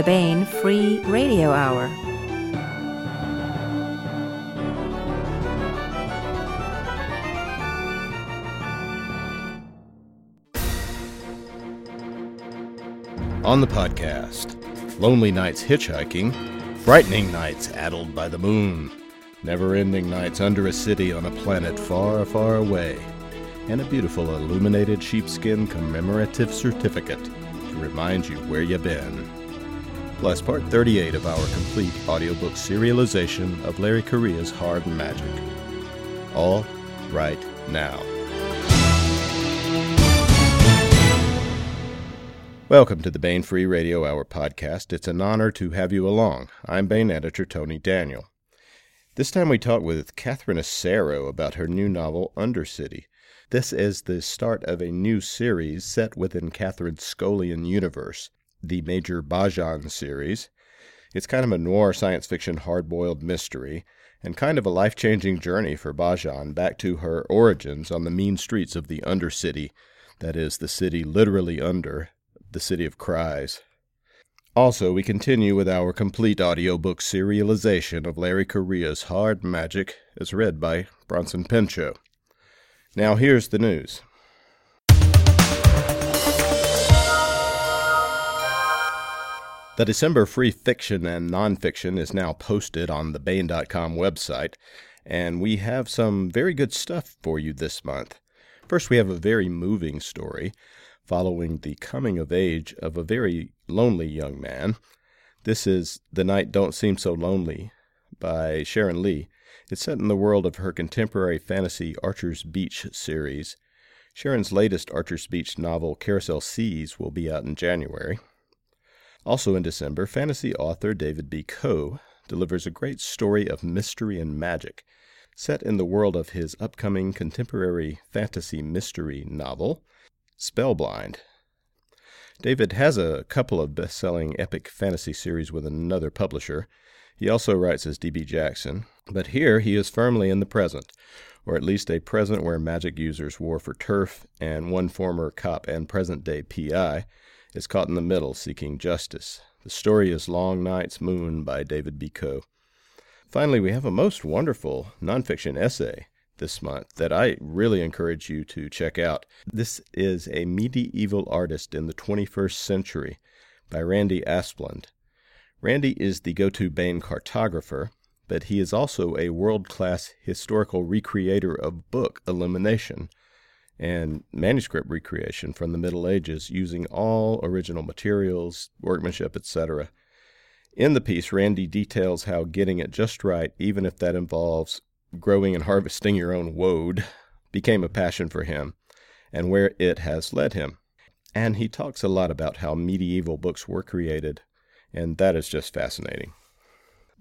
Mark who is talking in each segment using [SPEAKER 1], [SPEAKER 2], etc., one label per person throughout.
[SPEAKER 1] the Baen Free Radio Hour.
[SPEAKER 2] On the podcast, lonely nights hitchhiking, frightening nights addled by the moon, never ending nights under a city on a planet far, far away, and a beautiful illuminated sheepskin commemorative certificate to remind you where you've been. Plus, part 38 of our complete audiobook serialization of Larry Correia's Hard Magic. All right now. Welcome to the Baen Free Radio Hour podcast. It's an honor to have you along. I'm Baen editor Tony Daniel. This time we talk with Catherine Asaro about her new novel, Undercity. This is the start of a new series set within Catherine's Skolian universe, the Major Bhaajan series. It's kind of a noir science fiction hard boiled mystery, and kind of a life changing journey for Bhaajan back to her origins on the mean streets of the Undercity, that is, the city literally under the City of Cries. Also, we continue with our complete audiobook serialization of Larry Correia's Hard Magic, as read by Bronson Pinchot. Now, here's the news. The December free fiction and nonfiction is now posted on the Baen.com website, and we have some very good stuff for you this month. First, we have a very moving story following the coming of age of a very lonely young man. This is The Night Don't Seem So Lonely by Sharon Lee. It's set in the world of her contemporary fantasy Archer's Beach series. Sharon's latest Archer's Beach novel, Carousel Seas, will be out in January. Also in December, fantasy author David B. Coe delivers a great story of mystery and magic, set in the world of his upcoming contemporary fantasy mystery novel, Spellblind. David has a couple of best selling epic fantasy series with another publisher. He also writes as D.B. Jackson, but here he is firmly in the present, or at least a present where magic users war for turf, and one former cop and present day PI is caught in the middle seeking justice. The story is Long Night's Moon by David B. Coe. Finally, we have a most wonderful nonfiction essay this month that I really encourage you to check out. This is A Medieval Artist in the 21st Century by Randy Asplund. Randy is the go to Baen cartographer, but he is also a world class historical recreator of book illumination and manuscript recreation from the Middle Ages using all original materials, workmanship, etc. In the piece, Randy details how getting it just right, even if that involves growing and harvesting your own woad, became a passion for him and where it has led him. And he talks a lot about how medieval books were created, and that is just fascinating.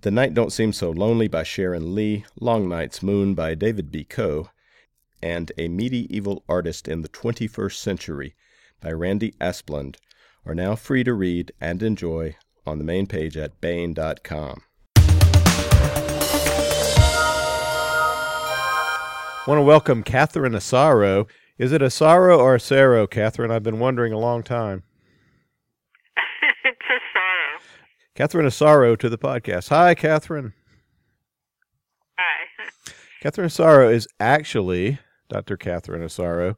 [SPEAKER 2] The Night Don't Seem So Lonely by Sharon Lee, Long Night's Moon by David B. Coe, and A Medieval Artist in the 21st Century by Randy Asplund are now free to read and enjoy on the main page at Baen.com. I want to welcome Catherine Asaro. Is it Asaro or Asaro, Catherine? I've been wondering a long time.
[SPEAKER 3] it's Asaro.
[SPEAKER 2] Catherine Asaro to the podcast. Hi, Catherine.
[SPEAKER 3] Hi.
[SPEAKER 2] Catherine Asaro is actually Dr. Catherine Asaro.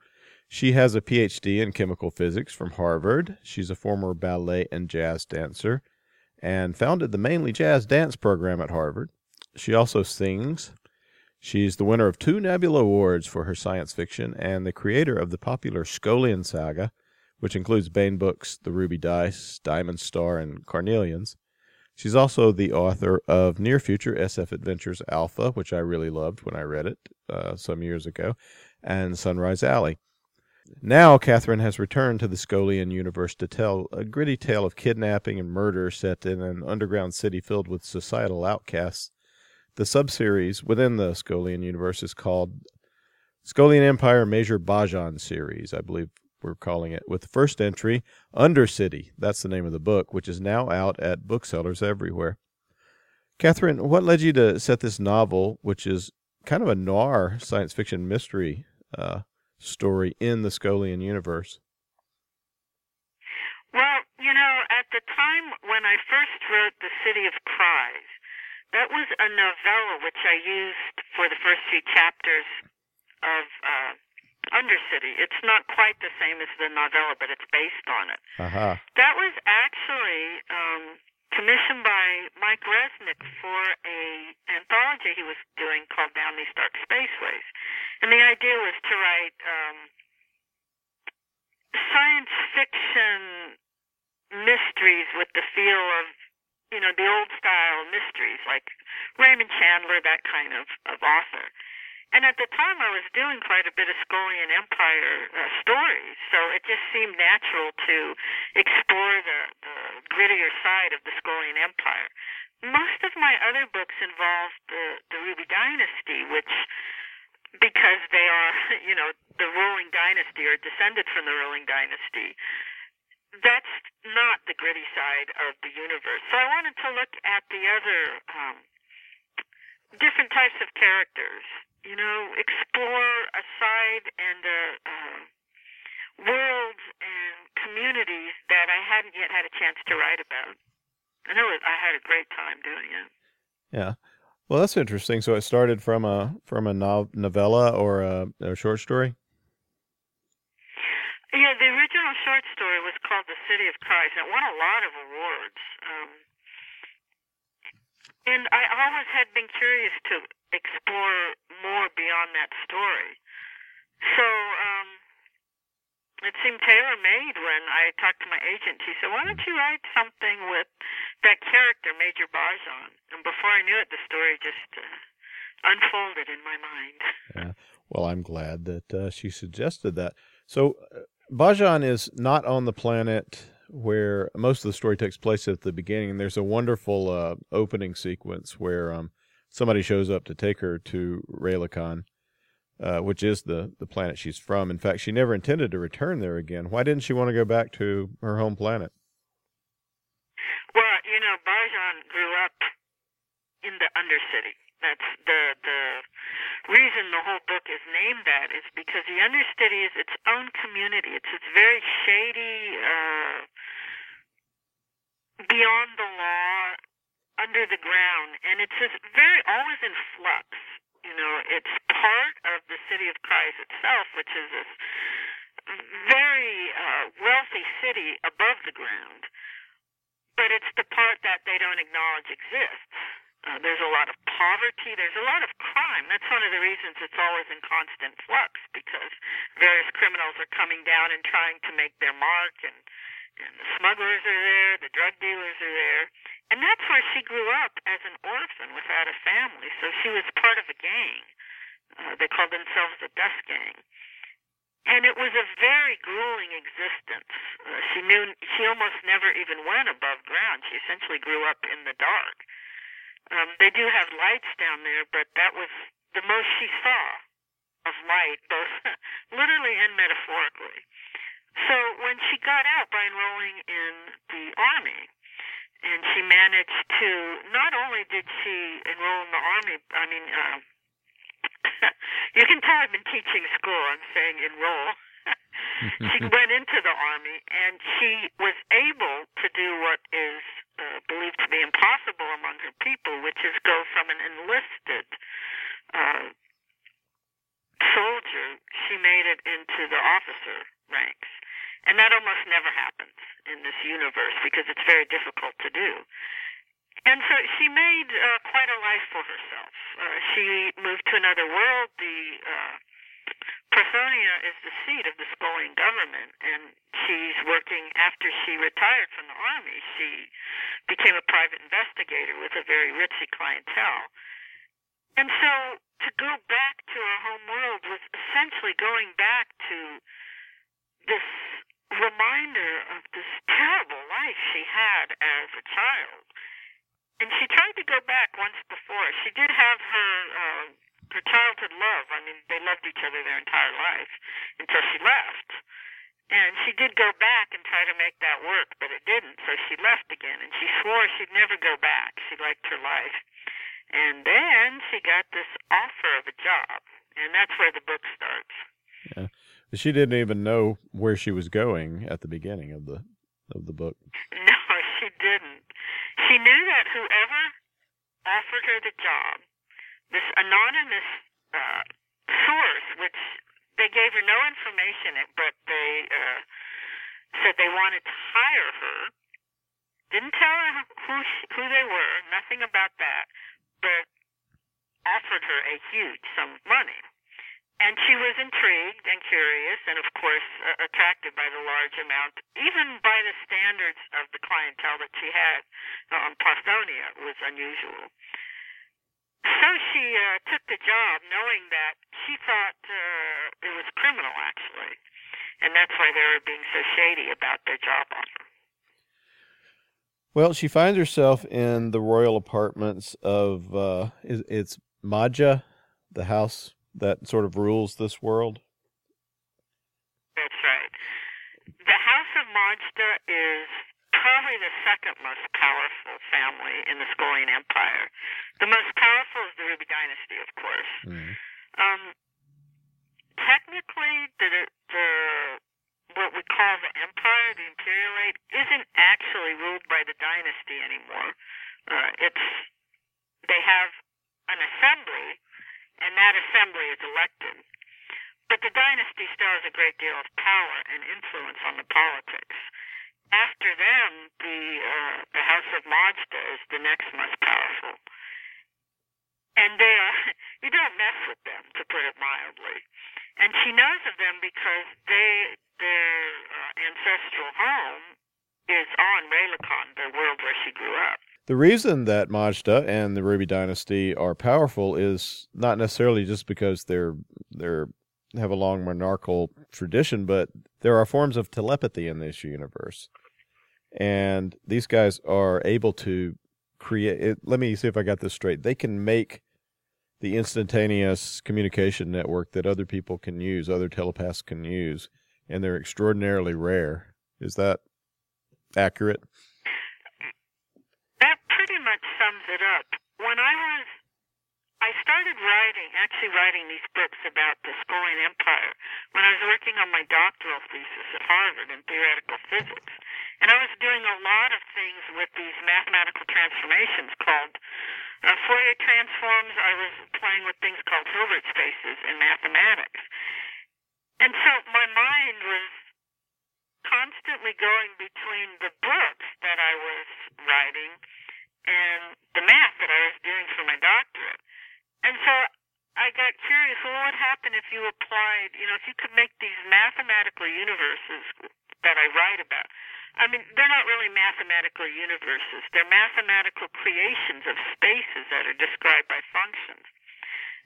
[SPEAKER 2] She has a PhD in chemical physics from Harvard. She's a former ballet and jazz dancer and founded the mainly jazz dance program at Harvard. She also sings. She's the winner of two Nebula Awards for her science fiction and the creator of the popular Skolian saga, which includes Baen books The Ruby Dice, Diamond Star, and Carnelians. She's also the author of Near Future SF Adventures Alpha, which I really loved when I read it uh, some years ago, and Sunrise Alley. Now, Catherine has returned to the Skolian universe to tell a gritty tale of kidnapping and murder set in an underground city filled with societal outcasts. The subseries within the Skolian universe is called Skolian Empire Major Bhaajan series, I believe we're calling it, with the first entry, Undercity. That's the name of the book, which is now out at booksellers everywhere. Catherine, what led you to set this novel, which is kind of a noir science fiction mystery uh, story in the Skolian universe?
[SPEAKER 3] Well, you know, at the time when I first wrote The City of Cries, that was a novella which I used for the first few chapters of uh, Undercity. It's not quite the same as the novella, but it's based on it.
[SPEAKER 2] Uh-huh.
[SPEAKER 3] That was actually um, commissioned by Mike Resnick for a anthology he was doing called Down These Dark Spaceways, and the idea was to write um, science fiction mysteries with the feel of you know the old style mysteries like Raymond Chandler, that kind of, of author. And at the time, I was doing quite a bit of Skolian Empire uh, stories, so it just seemed natural to explore the, the grittier side of the Skolian Empire. Most of my other books involved the, the Ruby Dynasty, which, because they are, you know, the ruling dynasty or descended from the ruling dynasty, that's not the gritty side of the universe. So I wanted to look at the other um, different types of characters you know, explore a side and a uh, worlds and communities that I hadn't yet had a chance to write about. I know I had a great time doing it.
[SPEAKER 4] Yeah. Well, that's interesting. So it started from a from a novella or a, a short story.
[SPEAKER 3] Yeah, the original short story was called "The City of Cries," and it won a lot of awards. Um, and I always had been curious to explore more beyond that story. So um, it seemed tailor made when I talked to my agent. He said, "Why don't you write something with that character, Major Bhaajan?" And before I knew it, the story just uh, unfolded in my mind.
[SPEAKER 4] Yeah. Well, I'm glad that uh, she suggested that. So, uh, Bhaajan is not on the planet where most of the story takes place at the beginning. There's a wonderful uh, opening sequence where um, somebody shows up to take her to Raylicon, uh, which is the, the planet she's from. In fact, she never intended to return there again. Why didn't she want to go back to her home planet?
[SPEAKER 3] Well, you know, Bhaajan grew up in the Undercity. That's the the reason the whole book is named that is because the Undercity is its own community. It's it's very shady, uh, beyond the law, under the ground, and it's just very always in flux. You know, it's part of the city of Cries itself, which is this very uh, wealthy city above the ground, but it's the part that they don't acknowledge exists. Uh, there's a lot of poverty. There's a lot of crime. That's one of the reasons it's always in constant flux because various criminals are coming down and trying to make their mark, and, and the smugglers are there, the drug dealers are there, and that's where she grew up as an orphan without a family. So she was part of a gang. Uh, they called themselves the Dust Gang. And it was a very grueling existence. Uh, she knew she almost never even went above ground. She essentially grew up in the dark. Um, they do have lights down there, but that was the most she saw of light, both literally and metaphorically. So when she got out by enrolling in the army, and she managed to not only did she enroll in the army i mean uh, you can tell i've been teaching school i'm saying enroll she went into the army and she was able to do what is Mm-hmm. She didn't
[SPEAKER 4] even know where she was going at the beginning of the of the book.
[SPEAKER 3] No, she didn't. She knew that whoever offered her the job, this anonymous uh, source, which they gave her no information, but they uh, said they wanted to hire her. Didn't tell her who she, who they were, nothing about that, but offered her a huge sum of money. And she was intrigued and curious, and of course uh, attracted by the large amount, even by the standards of the clientele that she had on Parthonia was unusual. So she uh, took the job, knowing that she thought uh, it was criminal, actually, and that's why they were being so shady about their job offer.
[SPEAKER 4] Well, she finds herself in the royal apartments of uh, it's Majda, the house that sort of rules this world?
[SPEAKER 3] That's right. The House of Majda is probably the second most powerful family in the Skolian Empire. The most powerful is the Ruby Dynasty, of course. Mm. Um, technically, the, the what we call the empire, the imperialate, isn't actually ruled by the dynasty anymore. Uh, it's they have an assembly and that assembly is elected. But the dynasty still has a great deal of power and influence on the politics. After them, the uh, the House of Majda is the next most powerful, and they are you don't mess with them, to put it mildly. And she knows of them because they their uh, ancestral home is on Raylicon, the world where she grew up.
[SPEAKER 4] The reason that Majda and the Ruby Dynasty are powerful is not necessarily just because they're they're have a long monarchical tradition, but there are forms of telepathy in this universe, and these guys are able to create. It, let me see if I got this straight. They can make the instantaneous communication network that other people can use, other telepaths can use, and they're extraordinarily rare. Is that accurate?
[SPEAKER 3] That pretty much sums it up. When I was, I started writing, actually writing these books about the Skolian Empire when I was working on my doctoral thesis at Harvard in theoretical physics. And I was doing a lot of things with these mathematical transformations called uh, Fourier transforms. I was playing with things called Hilbert spaces in mathematics. And so my mind was constantly going between the books that I was writing and the math that I was doing for my doctorate. And so I got curious, well, what would happen if you applied, you know, if you could make these mathematical universes that I write about? I mean, they're not really mathematical universes. They're mathematical creations of spaces that are described by functions.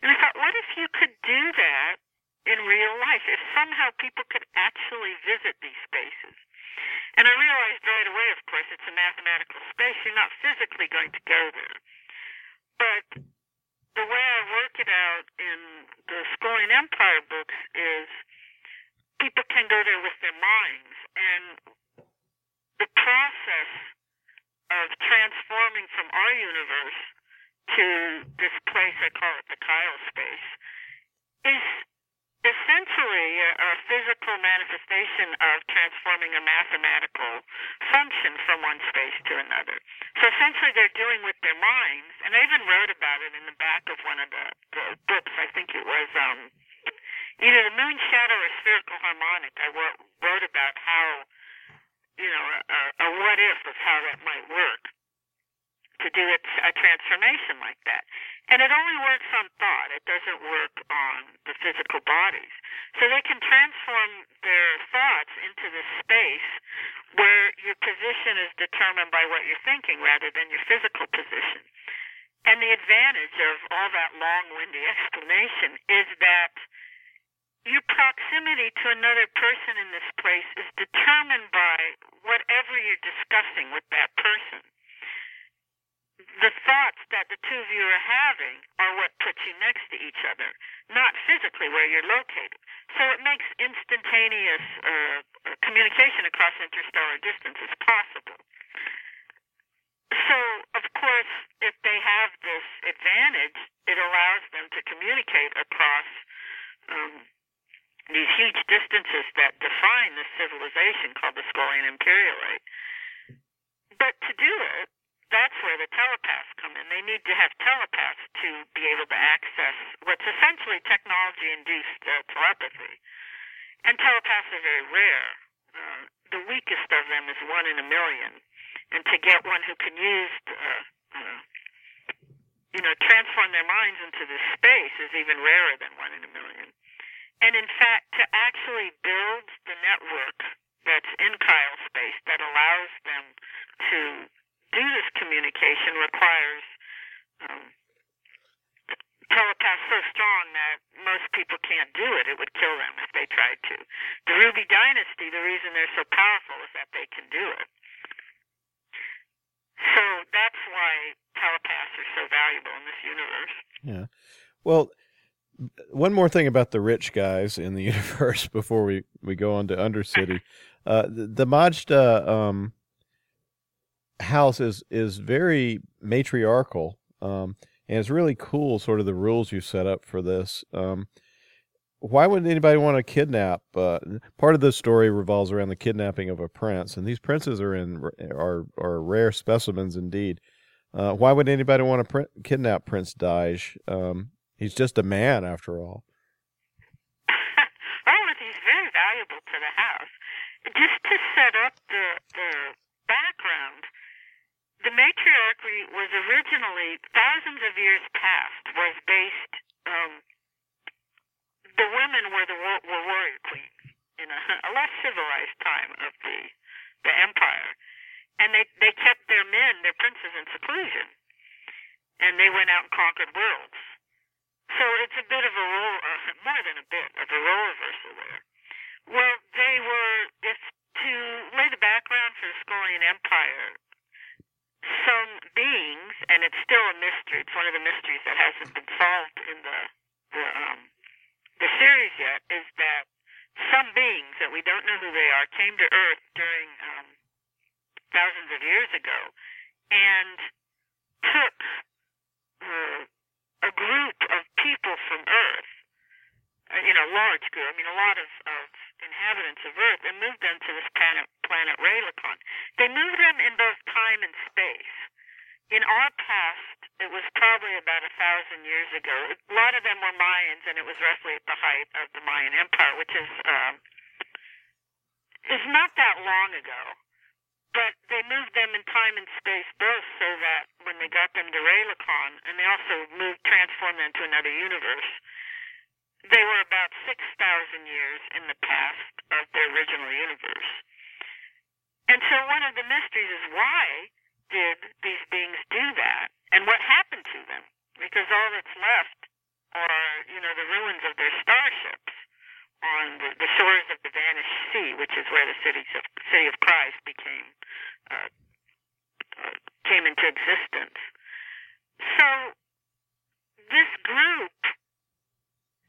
[SPEAKER 3] And I thought, what if you could do that in real life? If somehow people could actually visit these spaces? And I realized right away, of course, it's a mathematical space. You're not physically going to go there. But the way I work it out in the Skolian Empire books is people can go there with their minds. And the process of transforming from our universe to this place, I call it the Kyle space, is essentially a, physical manifestation of transforming a mathematical function from one space to another. So essentially they're doing with their minds, and I even wrote about it in the back of one of the, the books. I think it was um, either the moon shadow or spherical harmonic. I wrote, wrote about how, you know, a, a what if of how that might work to do a, a transformation like that. And it only works on thought. It doesn't work on the physical bodies. So they can transform their thoughts into the space where your position is determined by what you're thinking rather than your physical position. And the advantage of all that long-winded explanation is that your proximity to another person in this place is determined by whatever you're discussing with that person the thoughts that the two of you are having are what puts you next to each other, not physically where you're located. So it makes instantaneous uh, communication across interstellar distances possible. So, of course, if they have this advantage, it allows them to communicate across um, these huge distances that define this civilization called the Skolian Imperialate. and they need to have telepaths to be able to access what's essentially technology-induced uh, telepathy. And telepaths are very rare. Uh, the weakest of them is one in a million, and to get one who can use, uh, uh, you know, transform their minds into this space is even rarer than one in a million. And in fact, to actually build the network that's in Kyle space that allows them to do this communication requires um, telepath so strong that most people can't do it. It would kill them if they tried to. The Ruby Dynasty, the reason they're so powerful is that they can do it. So that's why telepaths are so valuable in this universe.
[SPEAKER 4] Yeah. Well, one more thing about the rich guys in the universe before we, we go on to Undercity. Uh, the, the Majda um, house is, is very matriarchal. Um, and it's really cool, sort of the rules you set up for this. Um, why wouldn't anybody want to kidnap? Uh, part of the story revolves around the kidnapping of a prince, and these princes are in are are rare specimens indeed. Uh, why would anybody want to kidnap Prince Dayj? Um, he's just a man, after all.
[SPEAKER 3] oh, he's very valuable to the house. Just to set up the the background, the matriarchy was originally thousands of years past was based. Um, the women were the were warrior queens in a, a less civilized time of the the empire, and they they kept their men, their princes, in seclusion, and they went out and conquered worlds. So it's a bit of a role, more than a bit of a role reversal there. Well, they were, to lay the background for the Skolian Empire, some beings, and it's still a mystery. It's one of the mysteries that hasn't been solved in the the um, the series yet. Is that some beings that we don't know who they are came to Earth during um, thousands of years ago and took uh, a group of people from Earth, uh, you know, large group. I mean, a lot of, of inhabitants of Earth, and moved them to this planet, planet Raylicon. They moved them in both time and space. In our past, it was probably about a thousand years ago. A lot of them were Mayans, and it was roughly at the height of the Mayan Empire, which is um, is not that long ago. But they moved them in time and space both so that when they got them to Raylicon, and they also moved, transformed them to another universe, they were about 6,000 years in the past of their original universe. And so one of the mysteries is why did these beings do that? And what happened to them? Because all that's left are, you know, the ruins of their starships on the, the shores of the vanished sea, which is where the city of, city of Cries became, uh, uh, came into existence. So this group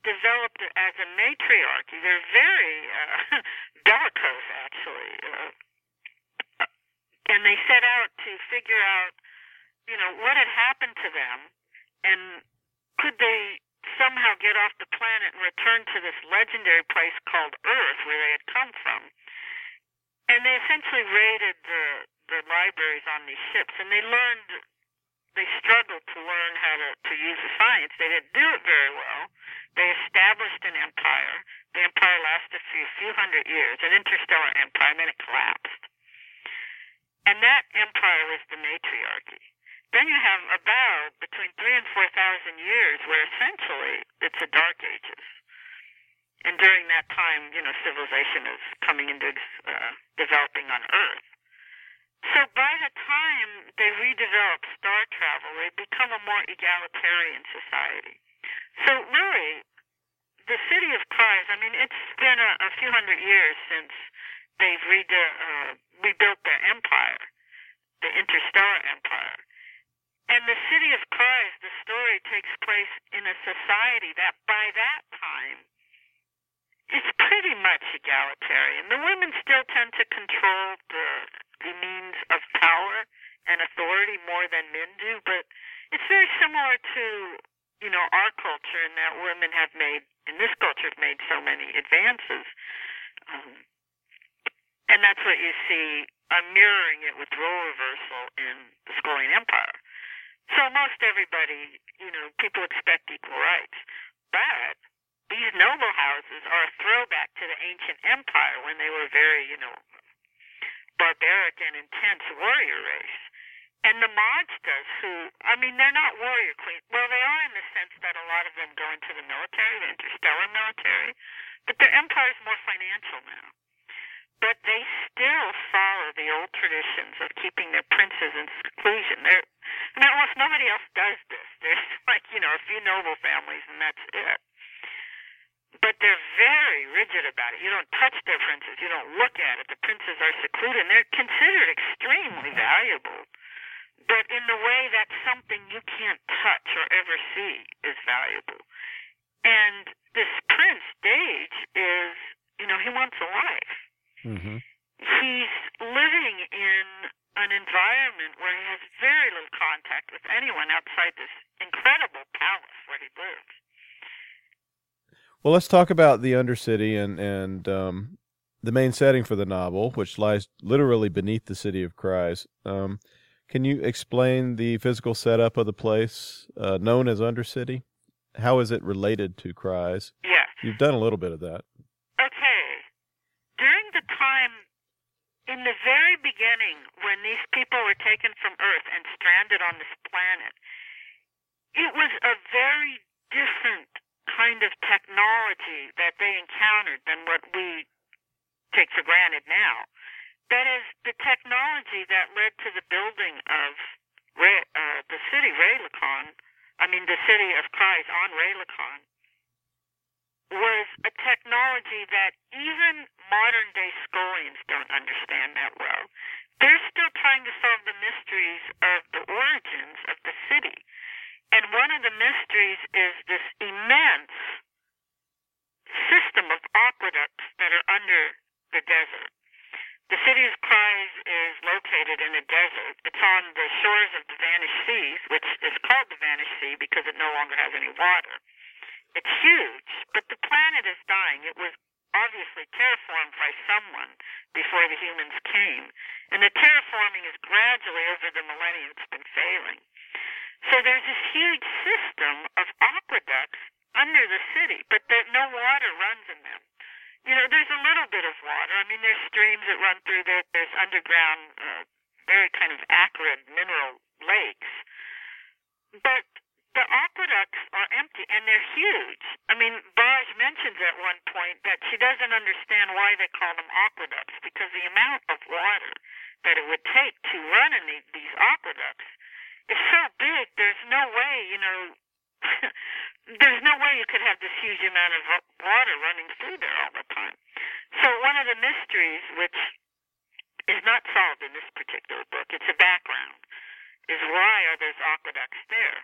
[SPEAKER 3] developed as a matriarchy. They're very uh, bellicose, actually. Uh, and they set out to figure out, you know, what had happened to them, and could they somehow get off the planet and return to this legendary place called Earth, where they had come from. And they essentially raided the the libraries on these ships, and they learned they struggled to learn how to, to use the science. They didn't do it very well. They established an empire. The empire lasted for a few hundred years, an interstellar empire, and then it collapsed. And that empire was the matriarchy. Then you have about between three and four thousand years where essentially it's a dark ages. And during that time, you know, civilization is coming into uh, developing on Earth. So by the time they redevelop star travel, they become a more egalitarian society. So really, the city of Cries, I mean, it's been a, a few hundred years since they've re- uh, rebuilt their empire, the interstellar empire. And the city of Cries, the story takes place in a society that by that time is pretty much egalitarian. The women still tend to control the, the means of power and authority more than men do, but it's very similar to, you know, our culture in that women have made, in this culture, have made so many advances. Um, and that's what you see. I'm mirroring it with role reversal in the Skolian Empire. So most everybody, you know, people expect equal rights. But these noble houses are a throwback to the ancient empire when they were very, you know, barbaric and intense warrior race. And the Majdas, who, I mean, they're not warrior queens. Well, they are in the sense that a lot of them go into the military, the interstellar military, but their empire is more financial now. But they still follow the old traditions of keeping their princes in seclusion. They're, I mean, almost nobody else does this. There's like, you know, a few noble families, and that's it but they're very rigid about it. You don't touch their princes. You don't look at it. The princes are secluded, and they're considered extremely valuable in the way that something you can't touch or ever see is valuable. And this Prince Dayj is, you know, he wants a life.
[SPEAKER 4] Mm-hmm.
[SPEAKER 3] He's living in an environment where he has very little contact with anyone outside this incredible palace where he lives.
[SPEAKER 4] Well, let's talk about the Undercity and and um, the main setting for the novel, which lies literally beneath the city of Cries. Um, can you explain the physical setup of the place uh, known as Undercity? How is it related to Cries?
[SPEAKER 3] Yes.
[SPEAKER 4] You've done a little bit of that.
[SPEAKER 3] Okay. During the time, in the very beginning, when these people were taken from Earth and stranded on this planet, it was a very different kind of technology that they encountered than what we take for granted now. That is the technology that led to the building of Ray, uh, the city Raylicon. I mean, the city of Cries on Raylicon was a technology that even modern day Skolians don't understand that well. They're still trying to solve the mysteries of the origins of the city. And one of the mysteries is this immense system of aqueducts that are under the desert. The city of Cries is located in a desert. It's on the shores of the Vanished Seas, which is called the Vanished Sea because it no longer has any water. It's huge, but the planet is dying. It was obviously terraformed by someone before the humans came. And the terraforming is gradually over the millennia, it's been failing. So there's this huge system of aqueducts under the city, but there, no water runs in them you know, there's a little bit of water. I mean, there's streams that run through there. There's underground, uh, very kind of acrid mineral lakes. But the aqueducts are empty and they're huge. I mean, Bhaaj mentions at one point that she doesn't understand why they call them aqueducts because the amount of water that it would take to run in the, these aqueducts is so big. There's no way, you know, there's no way you could have this huge amount of water running through there all the time. So one of the mysteries, which is not solved in this particular book, it's a background, is why are those aqueducts there?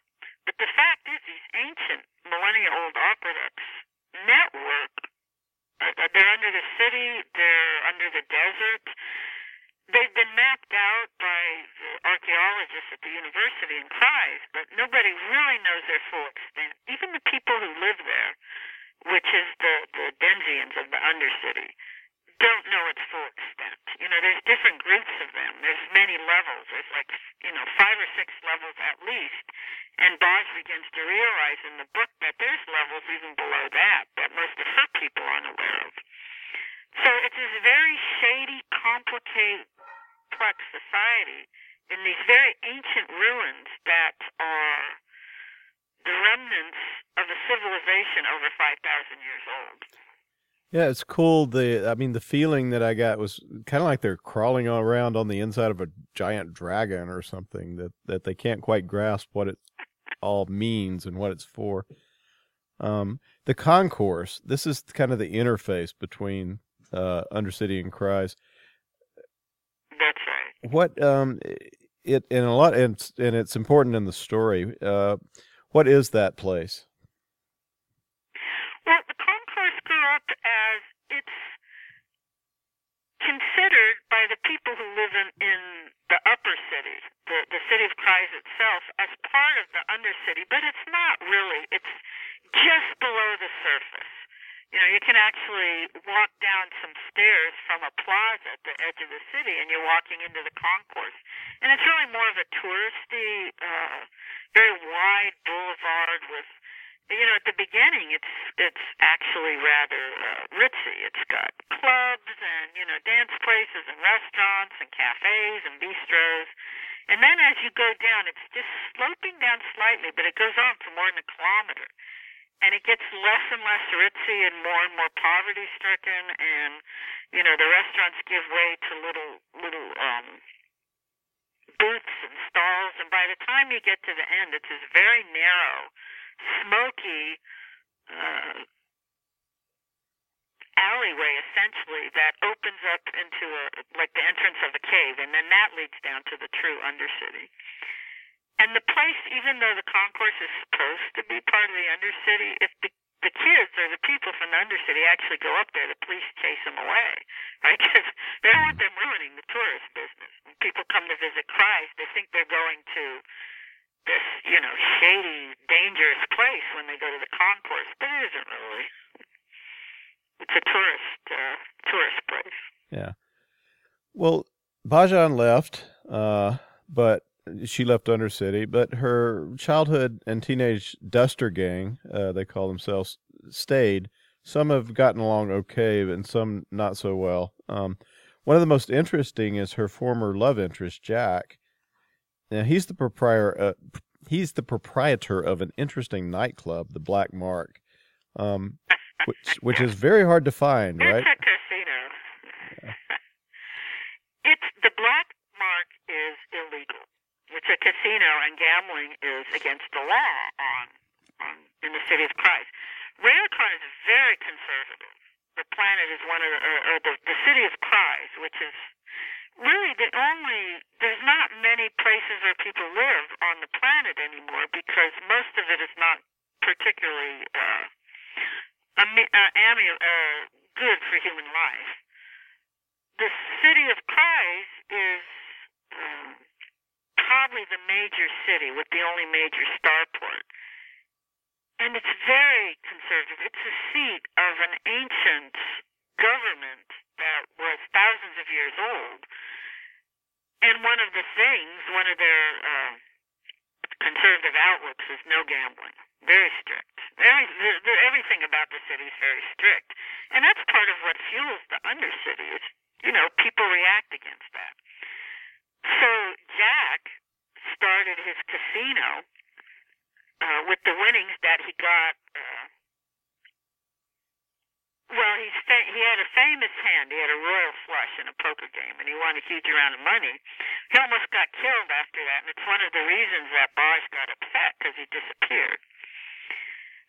[SPEAKER 3] But the fact is, these ancient millennia-old aqueducts network. Uh, they're under the city. They're under the desert. They've been mapped out by archaeologists at the university in Cries, but nobody really knows their full extent. Even the people who live there, which is the, the Denzians of the Undercity, don't know its full extent. You know, there's different groups of them. There's many levels. There's like, you know, five or six levels at least. And Bhaaj begins to realize in the book that there's levels even below that that most of her people aren't aware of. So it's this very shady, complicated, complex society in these very ancient ruins that are the remnants of a civilization over 5,000 years old.
[SPEAKER 4] Yeah, it's cool. The I mean, the feeling that I got was kind of like they're crawling around on the inside of a giant dragon or something that that they can't quite grasp what it all means and what it's for. Um, the concourse. This is kind of the interface between uh, Undercity and Cries.
[SPEAKER 3] That's right.
[SPEAKER 4] What um it in a lot and and it's important in the story. Uh, what is that place?
[SPEAKER 3] Well, the concourse grew up as it's considered by the people who live in, in the upper city, the, the city of Cries itself, as part of the undercity, but it's not really. It's just below the surface. You know, you can actually walk down some stairs from a plaza at the edge of the city, and you're walking into the concourse. and it's really more of a touristy, uh, very wide boulevard with you know, at the beginning, it's it's actually rather uh, ritzy. It's got clubs and you know dance places and restaurants and cafes and bistros. And then as you go down, it's just sloping down slightly, but it goes on for more than a kilometer. And it gets less and less ritzy and more and more poverty stricken. And, you know, the restaurants give way to little, little, um, booths and stalls. And by the time you get to the end, it's this very narrow, smoky uh, alleyway essentially that opens up into a like the entrance of a cave and then that leads down to the true undercity and the place even though the concourse is supposed to be part of the undercity if the the kids or the people from the undercity actually go up there the police chase them away right because they don't want them ruining the tourist business when people come to visit Cries they think they're going to this, you know, shady, dangerous place when they go to the concourse, but it isn't really. It's a tourist uh, tourist place.
[SPEAKER 4] Yeah. Well, Bhaajan left, uh, but she left Undercity, but her childhood and teenage duster gang, uh, they call themselves, stayed. Some have gotten along okay, and some not so well. Um, one of the most interesting is her former love interest, Jack, now he's the proprietor. Uh, he's the proprietor of an interesting nightclub, the Black Mark, um, which which is very hard to find, right?
[SPEAKER 3] It's a casino. it's the Black Mark is illegal. It's a casino, and gambling is against the law on, on in the city of Cries. Raylicon is very conservative. The planet is one of the, or, or the, the city of Cries, which is really the only there's not many places where people live on the planet anymore because most of it is not particularly uh, uh, uh, good for human life. The city of Cries is um, probably the major city with the only major starport. And it's very conservative. It's the seat of an ancient government that was thousands of years old. And one of the things, one of their uh, conservative outlooks is no gambling. Very strict. Very, the, the, everything about the city is very strict. And that's part of what fuels the undercity is, you know, people react against that. So Jack started his casino uh, with the winnings that he got uh, well, he's fa- he had a famous hand. He had a royal flush in a poker game, and he won a huge amount of money. He almost got killed after that, and it's one of the reasons that Bhaaj got upset because he disappeared.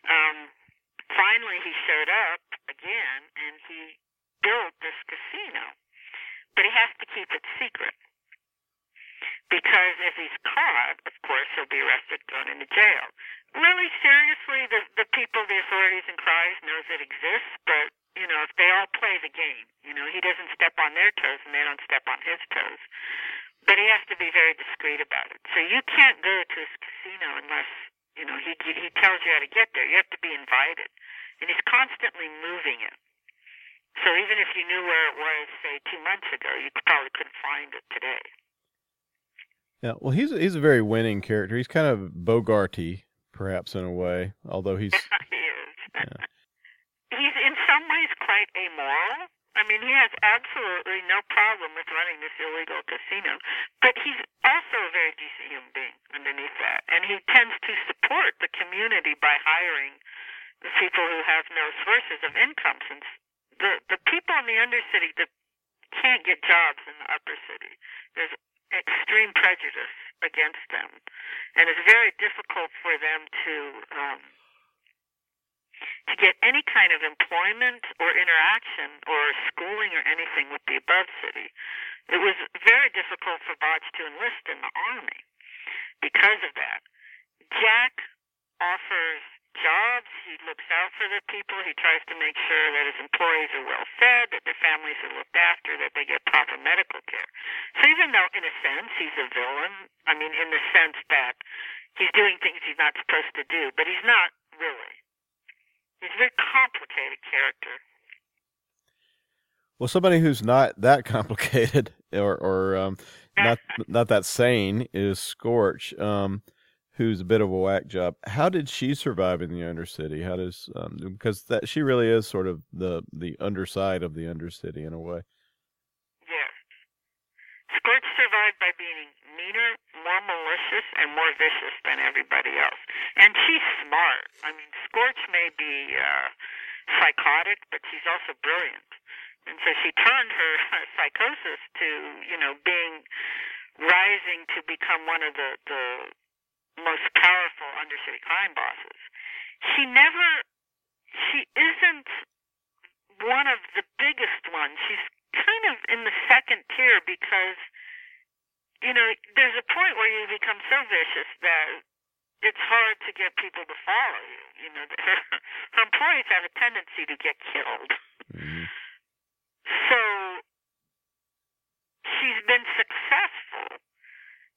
[SPEAKER 3] Um, finally, he showed up again, and he built this casino, but he has to keep it secret because if he's caught, of course, he'll be arrested, thrown into jail really seriously, the the people, the authorities in Cries knows it exists, but you know, if they all play the game, you know, he doesn't step on their toes and they don't step on his toes. But he has to be very discreet about it. So you can't go to his casino unless you know he he tells you how to get there. You have to be invited, and he's constantly moving it. So even if you knew where it was, say two months ago, you probably couldn't find it today.
[SPEAKER 4] Yeah, well, he's he's a very winning character. He's kind of Bogarty perhaps in a way, although he's.
[SPEAKER 3] he is. Yeah. He's in some ways quite amoral. I mean, he has absolutely no problem with running this illegal casino, but he's also a very decent human being underneath that, and he tends to support the community by hiring the people who have no sources of income, since the the people in the undercity that can't get jobs in the upper city. There's extreme prejudice against them, and it's very difficult for them to um, to get any kind of employment or interaction or schooling or anything with the above city. It was very difficult for Bhaaj to enlist in the army because of that. Jack offers jobs. He looks out for the people. He tries to make sure that his employees are well fed, that their families are looked after, that they get proper medical care. So even though, in a sense, he's a villain, I mean, in the sense that he's doing things he's not supposed to do, but he's not really. He's a very complicated character.
[SPEAKER 4] Well, somebody who's not that complicated, or, or um, not not that sane is Scorch, um, who's a bit of a whack job. How did she survive in the Undercity? How does um, because that she really is sort of the the underside of the Undercity in a way.
[SPEAKER 3] Yes. Scorch survived by being meaner, more malicious, and more vicious than everybody else. And she's smart. I mean, Scorch may be uh, psychotic, but she's also brilliant. And so she turned her psychosis to, you know, being rising to become one of the, the most powerful undercity crime bosses. She never, she isn't one of the biggest ones. She's kind of in the second tier because, you know, there's a point where you become so vicious that it's hard to get people to follow you. You know, employees have a tendency to get killed.
[SPEAKER 4] Mm-hmm.
[SPEAKER 3] So she's been successful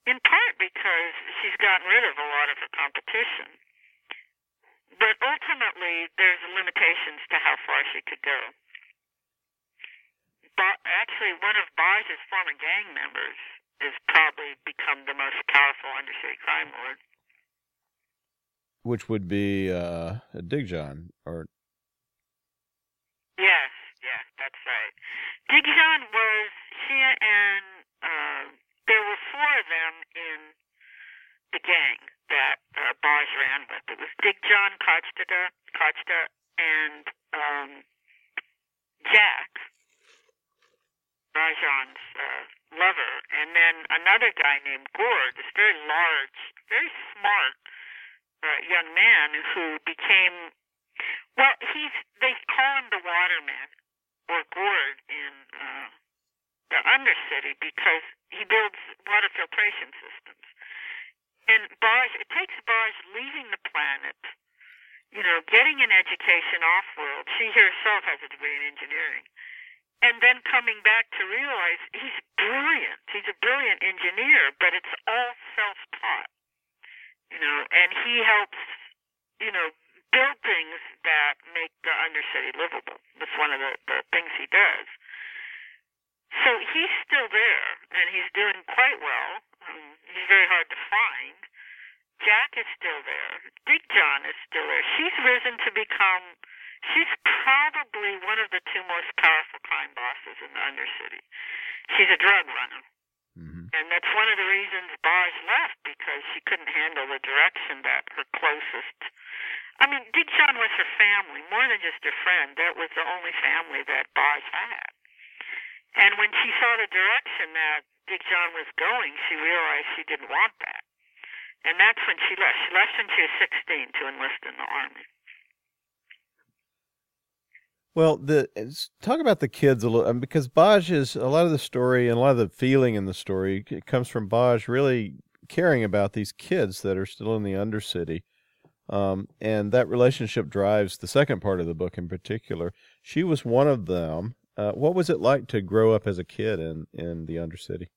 [SPEAKER 3] in part because she's gotten rid of a lot of her competition. But ultimately, there's limitations to how far she could go. But actually, one of Bhaaj's former gang members has probably become the most powerful undercity crime lord.
[SPEAKER 4] Which would be uh, Digjon, or
[SPEAKER 3] Yes, yes, that's right. Digjon was she and uh, there were four of them in the gang that uh, Bhaaj ran with. It was Digjon, Kajtada, Kajda, and um, Jack, Bhaajan's uh, lover, and then another guy named Gourd, this very large, very smart uh, young man who became well, he's they call him the waterman or gourd in uh, the Undercity because he builds water filtration systems. And Bhaaj, it takes Bhaaj leaving the planet, you know, getting an education off world. She herself has a degree in engineering. And then coming back to realize he's brilliant. He's a brilliant engineer, but it's all self taught. You know, and he helps, you know, build things that make the undercity livable. That's one of the, the things he does. So he's still there, and he's doing quite well. Um, he's very hard to find. Jack is still there. Digjon is still there. She's risen to become, she's probably one of the two most powerful crime bosses in the Undercity. She's a drug runner.
[SPEAKER 4] mm-hmm.
[SPEAKER 3] And that's one of the reasons Bhaaj left because she couldn't handle the direction that her closest. I mean, Digjon was her family, more than just her friend. That was the only family that Bhaaj had. And when she saw the direction that Digjon was going, she realized she didn't want that. And that's when she left. She left when she was 16 to enlist in the army.
[SPEAKER 4] Well, the talk about the kids a little um, because Bhaaj is a lot of the story and a lot of the feeling in the story comes from Bhaaj really caring about these kids that are still in the Undercity, um, and that relationship drives the second part of the book in particular. She was one of them. Uh, what was it like to grow up as a kid in in the Undercity?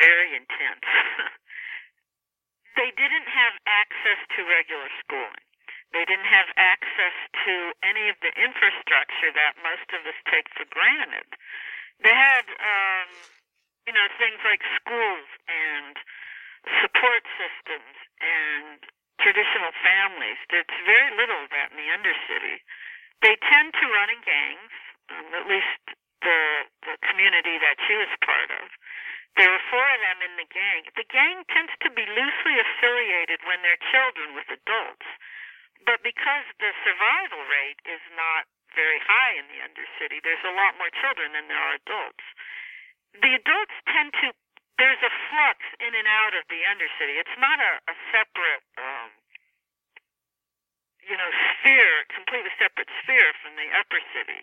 [SPEAKER 3] Very intense. they didn't have access to regular schooling. They didn't have access to any of the infrastructure that most of us take for granted. They had, um, you know, things like schools and support systems and traditional families. There's very little of that in the Undercity. They tend to run in gangs, um, at least the the community that she was part of. There were four of them in the gang. The gang tends to be loosely affiliated when they're children with adults. But because the survival rate is not very high in the Undercity, there's a lot more children than there are adults. The adults tend to, there's a flux in and out of the Undercity. It's not a, a separate, um, you know, sphere, completely separate sphere from the upper city.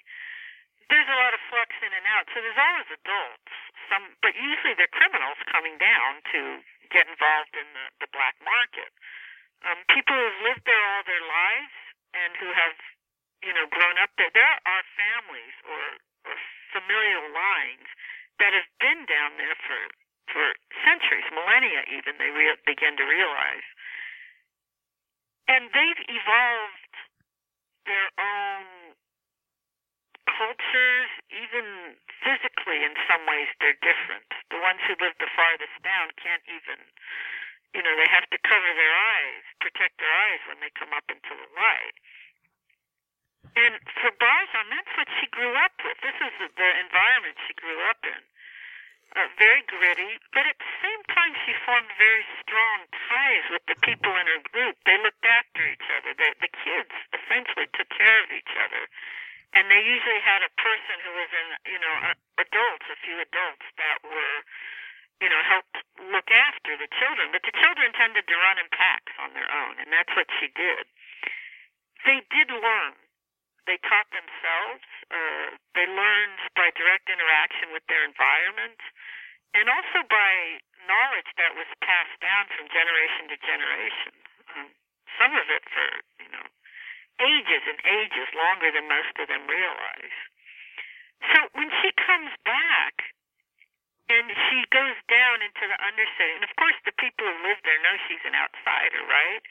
[SPEAKER 3] There's a lot of flux in and out. So there's always adults, some, but usually they're criminals coming down to get involved in the, the black market um, people who've lived there all their lives and who have, you know, grown up there. There are families or, or familial lines that have been down there for for centuries, millennia even. They re- begin to realize, and they've evolved their own cultures, even physically, in some ways, they're different. The ones who live the farthest down can't even, you know, they have to cover their eyes, protect their eyes when they come up into the light. And for Bhaajan, that's what she grew up with. This is the, environment she grew up in. Uh, very gritty, but at the same time, she formed very strong ties with the people in her group. They looked after each other. The, the kids essentially took care of each other. And they usually had a person who was in, you know, adults, a few adults that were, you know, helped look after the children. But the children tended to run in packs on their own, and that's what she did. They did learn they taught themselves. Uh, they learned by direct interaction with their environment, and also by knowledge that was passed down from generation to generation. Um, some of it for you know ages and ages, longer than most of them realize. So when she comes back and she goes down into the undercity, and of course the people who live there know she's an outsider, right?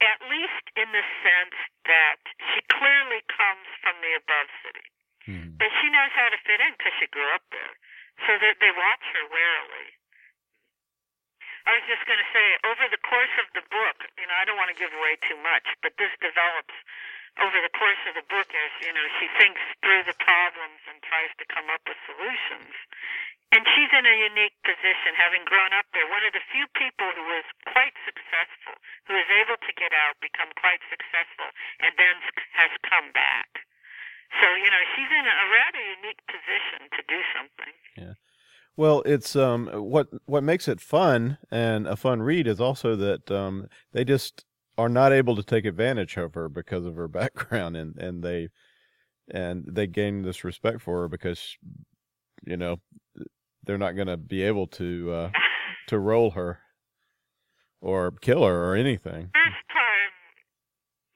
[SPEAKER 3] at least in the sense that she clearly comes from the above city. Mm-hmm. But she knows how to fit in because she grew up there. So that they watch her warily. I was just going to say, over the course of the book, you know, I don't want to give away too much, but this develops over the course of the book as, you know, she thinks through the problems and tries to come up with solutions. And she's in a unique position, having grown up there. One of the few people who was quite successful, who was able to get out, become quite successful, and then has come back. So you know, she's in a rather unique position to do something.
[SPEAKER 4] Yeah. Well, it's um what what makes it fun and a fun read is also that um they just are not able to take advantage of her because of her background and and they and they gain this respect for her because you know they're not going to be able to uh, to roll her or kill her or anything.
[SPEAKER 3] First time,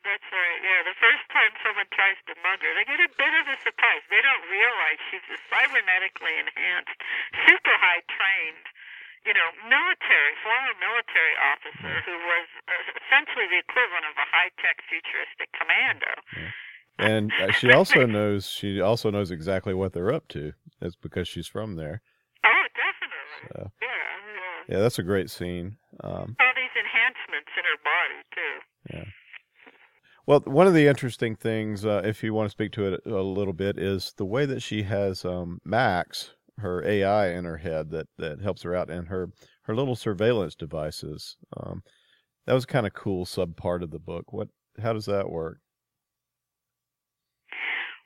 [SPEAKER 3] that's right. Yeah, the first time someone tries to mug her, they get a bit of a surprise. They don't realize she's a cybernetically enhanced, super high trained, you know, military, former military officer who was uh, essentially the equivalent of a high tech futuristic commando.
[SPEAKER 4] Yeah. And uh, she also knows she also knows exactly what they're up to. That's because she's from there.
[SPEAKER 3] Oh, definitely. So, yeah,
[SPEAKER 4] yeah. Yeah, that's a great scene. Um,
[SPEAKER 3] All these enhancements in her body too.
[SPEAKER 4] Yeah. Well, one of the interesting things, uh, if you want to speak to it a little bit, is the way that she has um, Max, her AI, in her head that that helps her out, and her her little surveillance devices. Um, that was kind of cool sub part of the book. What? How does that work?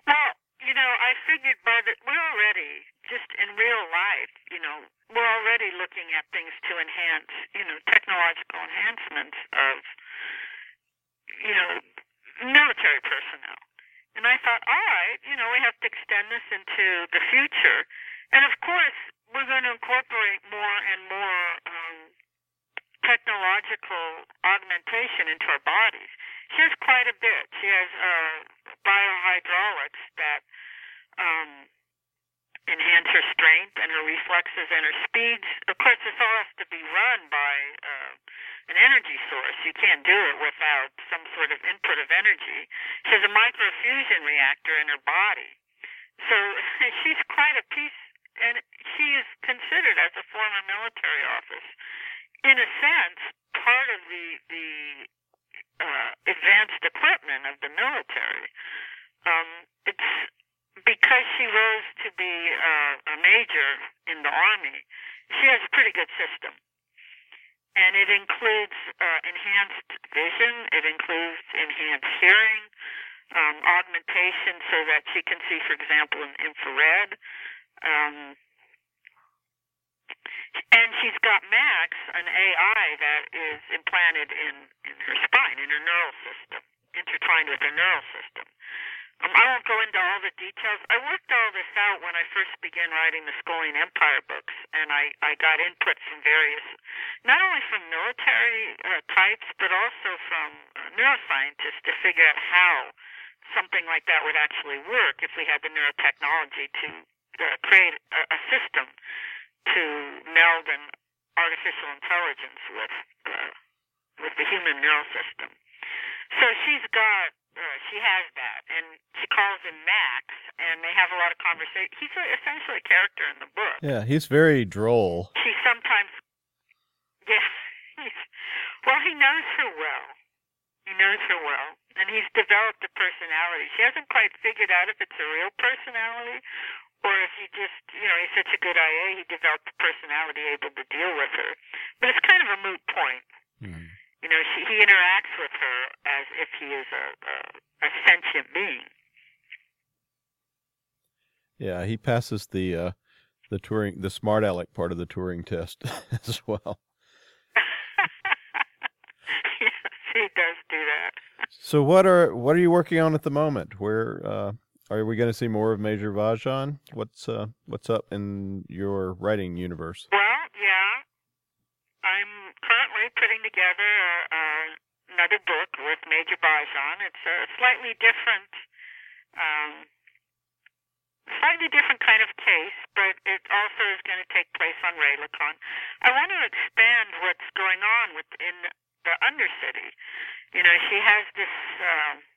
[SPEAKER 3] Well, you know, I figured by the we're already just in real life, you know, we're already looking at things to enhance, you know, technological enhancements of, you know, military personnel. And I thought, all right, you know, we have to extend this into the future. And of course, we're going to incorporate more and more um, technological augmentation into our bodies. She has quite a bit. She has uh, biohydraulics that um, enhance her strength and her reflexes and her speeds. Of course, this all has to be run by uh, an energy source. You can't do it without some sort of input of energy. She has a microfusion reactor in her body. So she's quite a piece, and she is considered as a former military office. In a sense, part of the, the uh, advanced equipment of the military. Um, it's because she rose to be uh, a major in the army, she has a pretty good system. And it includes uh, enhanced vision, it includes enhanced hearing, um, augmentation so that she can see, for example, in infrared. Um, and she's got Max, an AI that is implanted in, in her spine, in her neural system, intertwined with her neural system. Um, I won't go into all the details. I worked all this out when I first began writing the Skolian Empire books, and I, I got input from various, not only from military uh, types, but also from uh, neuroscientists to figure out how something like that would actually work if we had the neurotechnology to uh, create a, a system to meld an artificial intelligence with uh, with the human neural system. So she's got uh, she has that, and she calls him Max, and they have a lot of conversation. He's a, essentially a character in the book.
[SPEAKER 4] Yeah, he's very droll.
[SPEAKER 3] She sometimes, yeah, he's, well, he knows her well. He knows her well, and he's developed a personality. She hasn't quite figured out if it's a real personality or if he just, you know, he's such a good IA, he developed a personality able to deal with her. But it's kind of a moot point.
[SPEAKER 4] Mm.
[SPEAKER 3] You know, she, he interacts with her as if he is a, a, a sentient being.
[SPEAKER 4] Yeah, he passes the uh, the Turing, the smart aleck part of the Turing test as well.
[SPEAKER 3] yes, he does do that.
[SPEAKER 4] So what are what are you working on at the moment? Where uh, are we going to see more of Major Bhaajan? What's uh, what's up in your writing universe?
[SPEAKER 3] Well, yeah, I'm currently putting together uh, another book with Major Bhaajan. It's a slightly different, um, slightly different kind of case, but it also is going to take place on Raylicon. I want to expand what's going on within the Undercity. You know, she has this. Uh,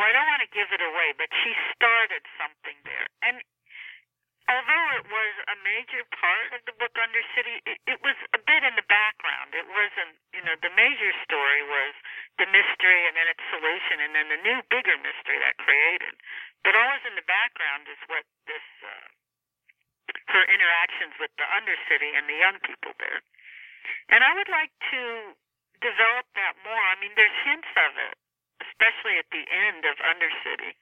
[SPEAKER 3] well, I don't want to give it away, but she started something there, and although it was a major part of the book Undercity, it, it was a bit in the background. It wasn't, you know, the major story was the mystery and then its solution and then the new bigger mystery that created. But always in the background is what this, uh, her interactions with the Undercity and the young people there. And I would like to develop that more. I mean, there's hints of it, especially at the end of Undercity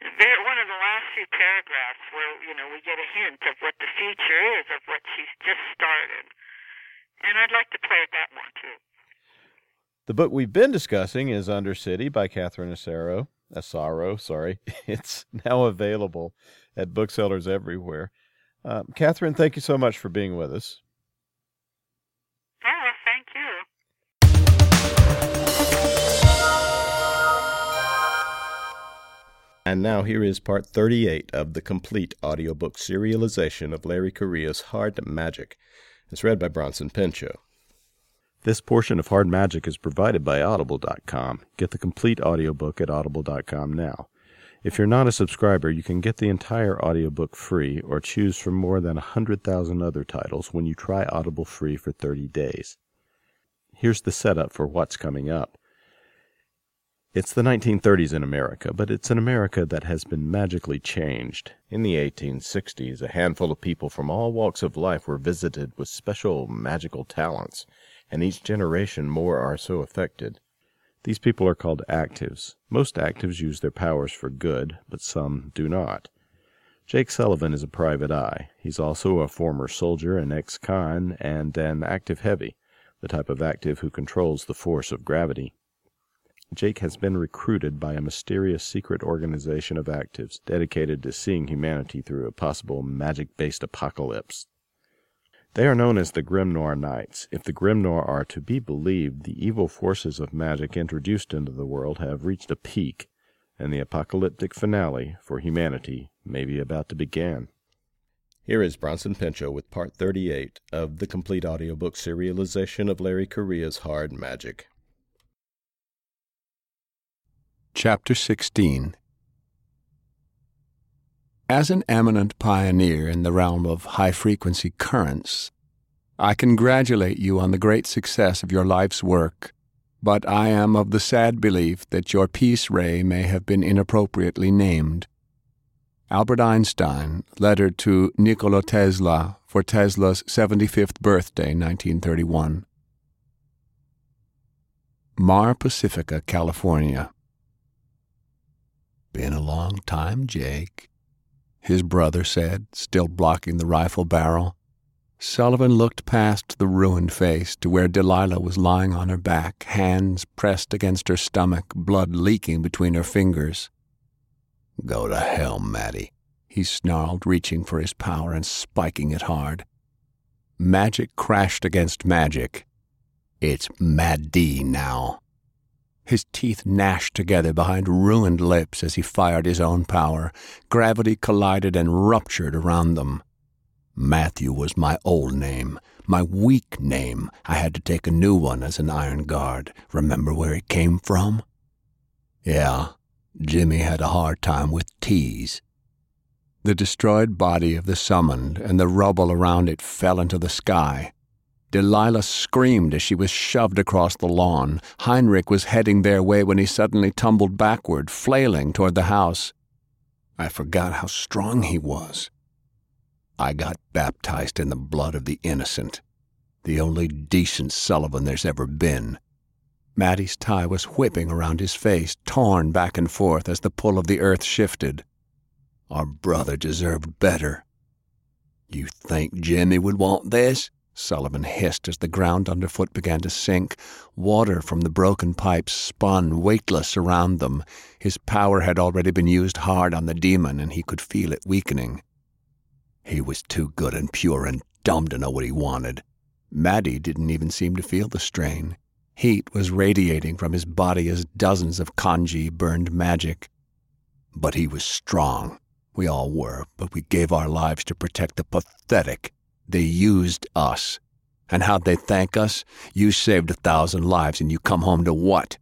[SPEAKER 3] there, one of the last few paragraphs where you know we get a hint of what the future is of what she's just started, and I'd like to play with that more too.
[SPEAKER 4] The book we've been discussing is Undercity by Catherine Asaro. Asaro, sorry. It's now available at booksellers everywhere. Uh, Catherine, thank you so much for being with us.
[SPEAKER 3] Oh, well, thank you.
[SPEAKER 2] And now here is part 38 of the complete audiobook serialization of Larry Correia's Hard Magic. It's read by Bronson Pinchot. This portion of Hard Magic is provided by Audible.com. Get the complete audiobook at Audible.com now. If you're not a subscriber, you can get the entire audiobook free or choose from more than 100,000 other titles when you try Audible free for 30 days. Here's the setup for what's coming up. It's the 1930s in America, but it's an America that has been magically changed. In the 1860s, a handful of people from all walks of life were visited with special magical talents, and each generation more are so affected. These people are called actives. Most actives use their powers for good, but some do not. Jake Sullivan is a private eye. He's also a former soldier, an ex-con, and an active heavy, the type of active who controls the force of gravity. Jake has been recruited by a mysterious secret organization of actives dedicated to seeing humanity through a possible magic based apocalypse. They are known as the Grimnoir Knights. If the Grimnoir are to be believed, the evil forces of magic introduced into the world have reached a peak, and the apocalyptic finale for humanity may be about to begin. Here is Bronson Pinchot with part 38 of the complete audiobook serialization of Larry Correia's Hard Magic.
[SPEAKER 5] Chapter 16 As an eminent pioneer in the realm of high frequency currents, I congratulate you on the great success of your life's work, but I am of the sad belief that your peace ray may have been inappropriately named. Albert Einstein, letter to Nikola Tesla for Tesla's 75th birthday, 1931. Mar Pacifica, California. Been a long time, Jake, his brother said, still blocking the rifle barrel. Sullivan looked past the ruined face to where Delilah was lying on her back, hands pressed against her stomach, blood leaking between her fingers. Go to hell, Matty, he snarled, reaching for his power and spiking it hard. Magic crashed against magic. It's Madi now. His teeth gnashed together behind ruined lips as he fired his own power. Gravity collided and ruptured around them. Matthew was my old name, my weak name. I had to take a new one as an Iron Guard. Remember where it came from? Yeah, Jimmy had a hard time with teas. The destroyed body of the summoned and the rubble around it fell into the sky. Delilah screamed as she was shoved across the lawn. Heinrich was heading their way when he suddenly tumbled backward, flailing toward the house. I forgot how strong he was. I got baptized in the blood of the innocent, the only decent Sullivan there's ever been. Mattie's tie was whipping around his face, torn back and forth as the pull of the earth shifted. Our brother deserved better. You think Jimmy would want this? Sullivan hissed as the ground underfoot began to sink. Water from the broken pipes spun weightless around them. His power had already been used hard on the demon, and he could feel it weakening. He was too good and pure and dumb to know what he wanted. Madi didn't even seem to feel the strain. Heat was radiating from his body as dozens of kanji burned magic. But he was strong. We all were, but we gave our lives to protect the pathetic they used us. And how'd they thank us? You saved a thousand lives and you come home to what?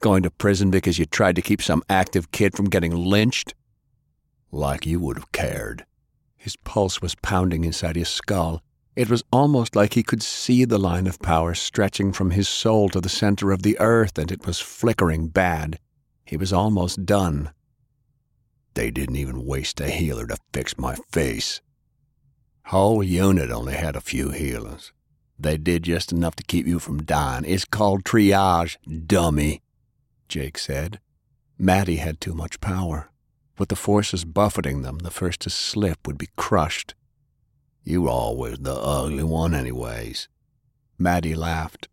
[SPEAKER 5] Going to prison because you tried to keep some active kid from getting lynched? Like you would have cared. His pulse was pounding inside his skull. It was almost like he could see the line of power stretching from his soul to the center of the earth, and it was flickering bad. He was almost done. They didn't even waste a healer to fix my face. Whole unit only had a few healers. They did just enough to keep you from dying. It's called triage, dummy, Jake said. Mattie had too much power. With the forces buffeting them, the first to slip would be crushed. You were always the ugly one, anyways. Mattie laughed.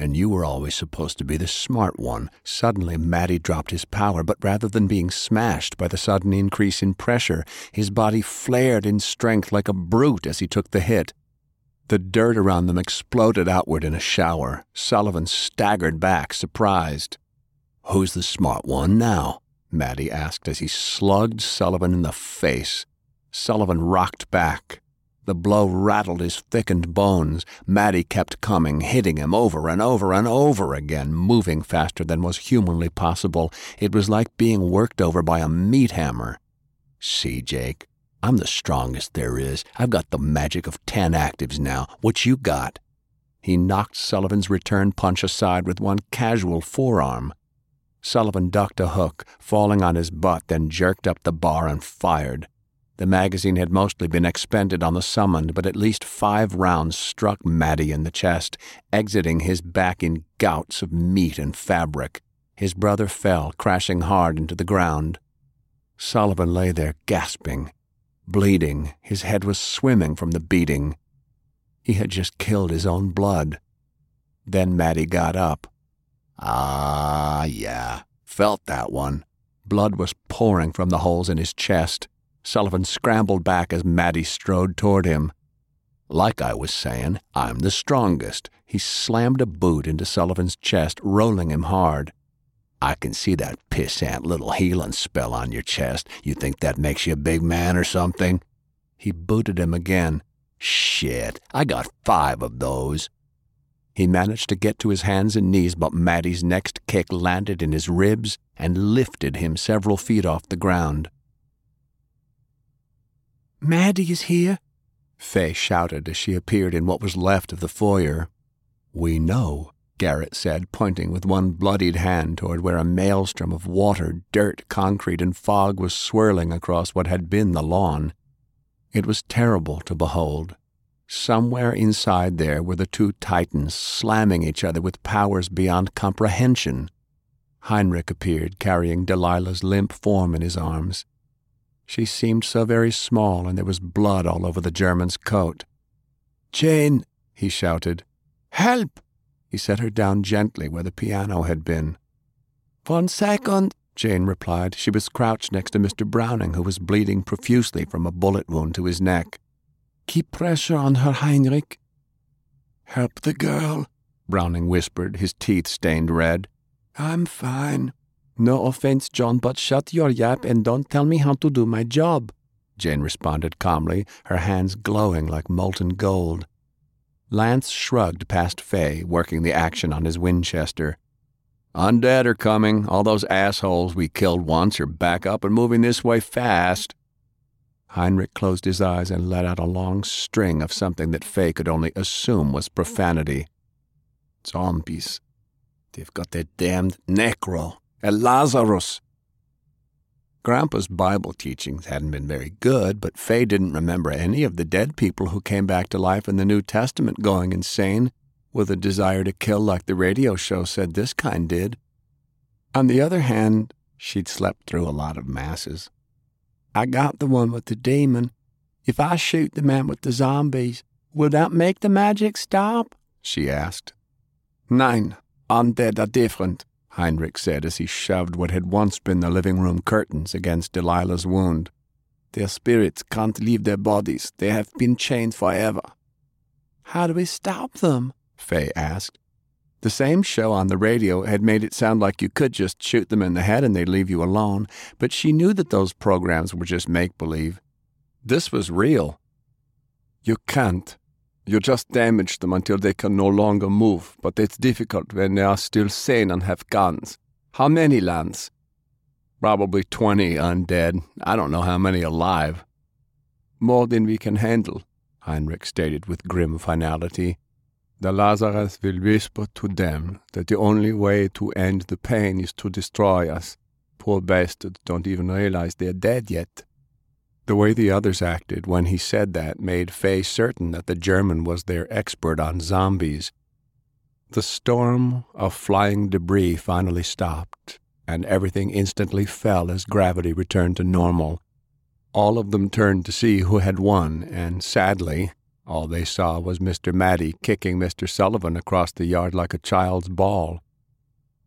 [SPEAKER 5] And you were always supposed to be the smart one. Suddenly, Mattie dropped his power, but rather than being smashed by the sudden increase in pressure, his body flared in strength like a brute as he took the hit. The dirt around them exploded outward in a shower. Sullivan staggered back, surprised. Who's the smart one now? Mattie asked as he slugged Sullivan in the face. Sullivan rocked back. The blow rattled his thickened bones. Mattie kept coming, hitting him over and over and over again, moving faster than was humanly possible. It was like being worked over by a meat hammer. See, Jake, I'm the strongest there is. I've got the magic of ten actives now. What you got? He knocked Sullivan's return punch aside with one casual forearm. Sullivan ducked a hook, falling on his butt, then jerked up the bar and fired. The magazine had mostly been expended on the summoned, but at least five rounds struck Mattie in the chest, exiting his back in gouts of meat and fabric. His brother fell, crashing hard into the ground. Sullivan lay there gasping, bleeding. His head was swimming from the beating. He had just killed his own blood. Then Mattie got up. Ah, yeah, felt that one. Blood was pouring from the holes in his chest. Sullivan scrambled back as Mattie strode toward him. Like I was saying, I'm the strongest. He slammed a boot into Sullivan's chest, rolling him hard. I can see that pissant little healing spell on your chest. You think that makes you a big man or something? He booted him again. Shit, I got five of those. He managed to get to his hands and knees, but Mattie's next kick landed in his ribs and lifted him several feet off the ground. Mattie is here, Fay shouted as she appeared in what was left of the foyer. We know, Garrett said, pointing with one bloodied hand toward where a maelstrom of water, dirt, concrete, and fog was swirling across what had been the lawn. It was terrible to behold. Somewhere inside there were the two titans slamming each other with powers beyond comprehension. Heinrich appeared, carrying Delilah's limp form in his arms. She seemed so very small, and there was blood all over the German's coat. Jane, he shouted. Help! He set her down gently where the piano had been. One second, Jane replied. She was crouched next to Mr. Browning, who was bleeding profusely from a bullet wound to his neck. Keep pressure on her, Heinrich. Help the girl, Browning whispered, his teeth stained red. I'm fine. No offense, John, but shut your yap and don't tell me how to do my job, Jane responded calmly, her hands glowing like molten gold. Lance shrugged past Fay, working the action on his Winchester. Undead are coming. All those assholes we killed once are back up and moving this way fast. Heinrich closed his eyes and let out a long string of something that Fay could only assume was profanity. Zombies. They've got their damned necro, Lazarus. Grandpa's Bible teachings hadn't been very good, but Fay didn't remember any of the dead people who came back to life in the New Testament going insane with a desire to kill like the radio show said this kind did. On the other hand, she'd slept through a lot of masses. I got the one with the demon. If I shoot the man with the zombies, will that make the magic stop? she asked. Nein, undead are different, Heinrich said as he shoved what had once been the living room curtains against Delilah's wound. Their spirits can't leave their bodies. They have been chained forever. How do we stop them? Fay asked. The same show on the radio had made it sound like you could just shoot them in the head and they'd leave you alone, but she knew that those programs were just make believe. This was real. You can't. You just damage them until they can no longer move, but it's difficult when they are still sane and have guns. How many lands? Probably twenty undead. I don't know how many alive. More than we can handle, Heinrich stated with grim finality. The Lazarus will whisper to them that the only way to end the pain is to destroy us. Poor bastards don't even realize they're dead yet. The way the others acted when he said that made Fay certain that the German was their expert on zombies. The storm of flying debris finally stopped, and everything instantly fell as gravity returned to normal. All of them turned to see who had won, and sadly, all they saw was Mr. Matty kicking Mr. Sullivan across the yard like a child's ball.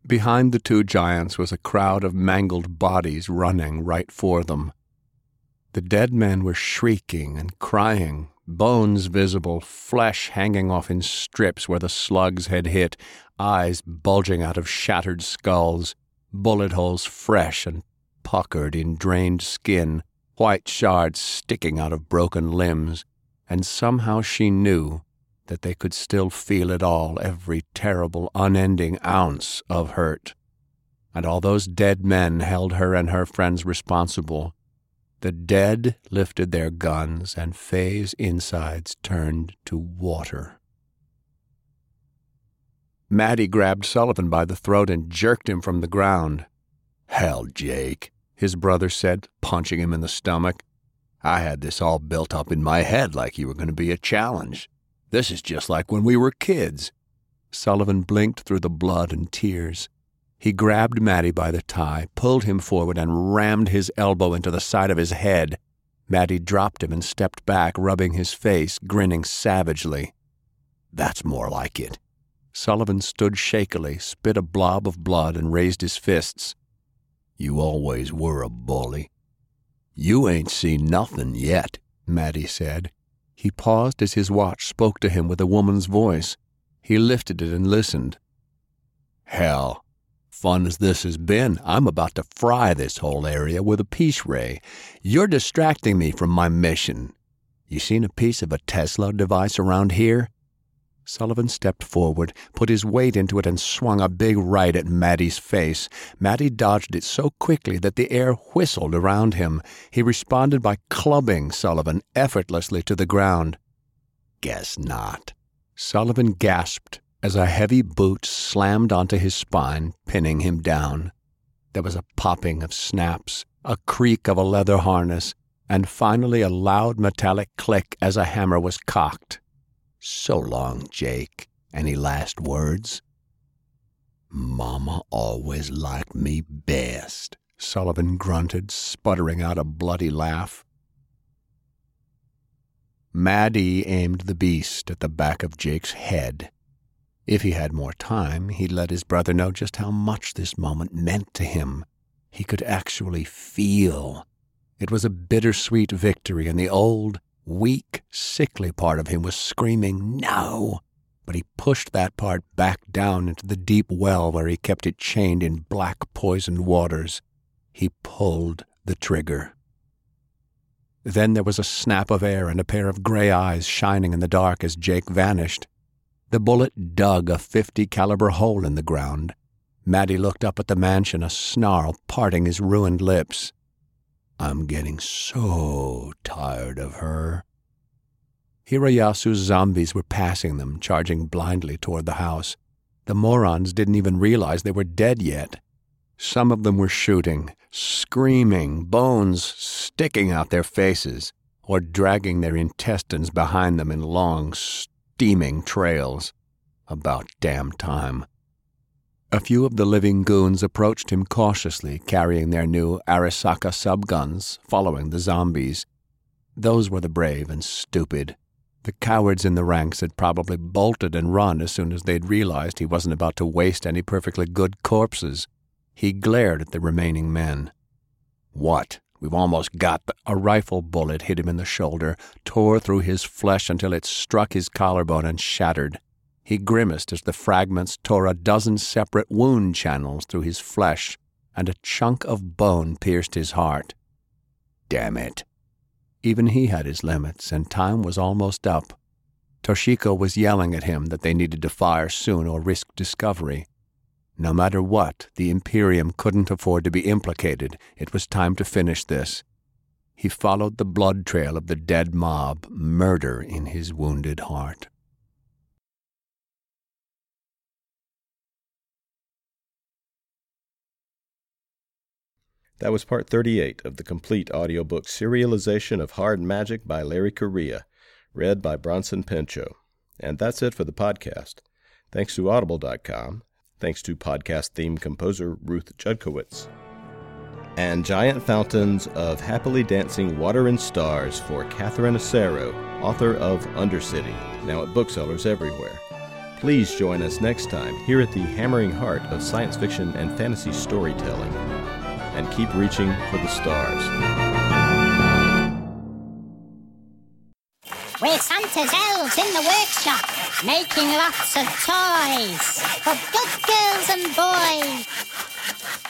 [SPEAKER 5] Behind the two giants was a crowd of mangled bodies running right for them. The dead men were shrieking and crying, bones visible, flesh hanging off in strips where the slugs had hit, eyes bulging out of shattered skulls, bullet holes fresh and puckered in drained skin, white shards sticking out of broken limbs and somehow she knew that they could still feel it all, every terrible, unending ounce of hurt. And all those dead men held her and her friends responsible. The dead lifted their guns, and Fay's insides turned to water. Matty grabbed Sullivan by the throat and jerked him from the ground. Hell, Jake, his brother said, punching him in the stomach. I had this all built up in my head like you were going to be a challenge. This is just like when we were kids. Sullivan blinked through the blood and tears. He grabbed Matty by the tie, pulled him forward, and rammed his elbow into the side of his head. Matty dropped him and stepped back, rubbing his face, grinning savagely. That's more like it. Sullivan stood shakily, spit a blob of blood, and raised his fists. You always were a bully. You ain't seen nothing yet, Matty said. He paused as his watch spoke to him with a woman's voice. He lifted it and listened. Hell, fun as this has been, I'm about to fry this whole area with a peace ray. You're distracting me from my mission. You seen a piece of a Tesla device around here? Sullivan stepped forward, put his weight into it, and swung a big right at Matty's face. Matty dodged it so quickly that the air whistled around him. He responded by clubbing Sullivan effortlessly to the ground. Guess not. Sullivan gasped as a heavy boot slammed onto his spine, pinning him down. There was a popping of snaps, a creak of a leather harness, and finally a loud metallic click as a hammer was cocked. So long, Jake. Any last words? Mama always liked me best, Sullivan grunted, sputtering out a bloody laugh. Madi aimed the beast at the back of Jake's head. If he had more time, he'd let his brother know just how much this moment meant to him. He could actually feel. It was a bittersweet victory, and the old, weak, sickly part of him was screaming, No! But he pushed that part back down into the deep well where he kept it chained in black poisoned waters. He pulled the trigger. Then there was a snap of air and a pair of gray eyes shining in the dark as Jake vanished. The bullet dug a 50 caliber hole in the ground. Matty looked up at the mansion, a snarl parting his ruined lips. I'm getting so tired of her. Hirayasu's zombies were passing them, charging blindly toward the house. The morons didn't even realize they were dead yet. Some of them were shooting, screaming, bones sticking out their faces, or dragging their intestines behind them in long, steaming trails. About damn time. A few of the living goons approached him cautiously, carrying their new Arisaka subguns, following the zombies. Those were the brave and stupid. The cowards in the ranks had probably bolted and run as soon as they'd realized he wasn't about to waste any perfectly good corpses. He glared at the remaining men. What? We've almost got the... A rifle bullet hit him in the shoulder, tore through his flesh until it struck his collarbone and shattered. He grimaced as the fragments tore a dozen separate wound channels through his flesh, and a chunk of bone pierced his heart. Damn it. Even he had his limits, and time was almost up. Toshiko was yelling at him that they needed to fire soon or risk discovery. No matter what, the Imperium couldn't afford to be implicated. It was time to finish this. He followed the blood trail of the dead mob, murder in his wounded heart.
[SPEAKER 2] That was part 38 of the complete audiobook serialization of Hard Magic by Larry Correia, read by Bronson Pinchot. And that's it for the podcast. Thanks to Audible.com. Thanks to podcast theme composer Ruth Judkowitz. And Giant Fountains of Happily Dancing Water and Stars for Catherine Asaro, author of Undercity, now at booksellers everywhere. Please join us next time here at the hammering heart of science fiction and fantasy storytelling and keep reaching for the stars.
[SPEAKER 6] We're Santa's elves in the workshop, making lots of toys for good girls and boys.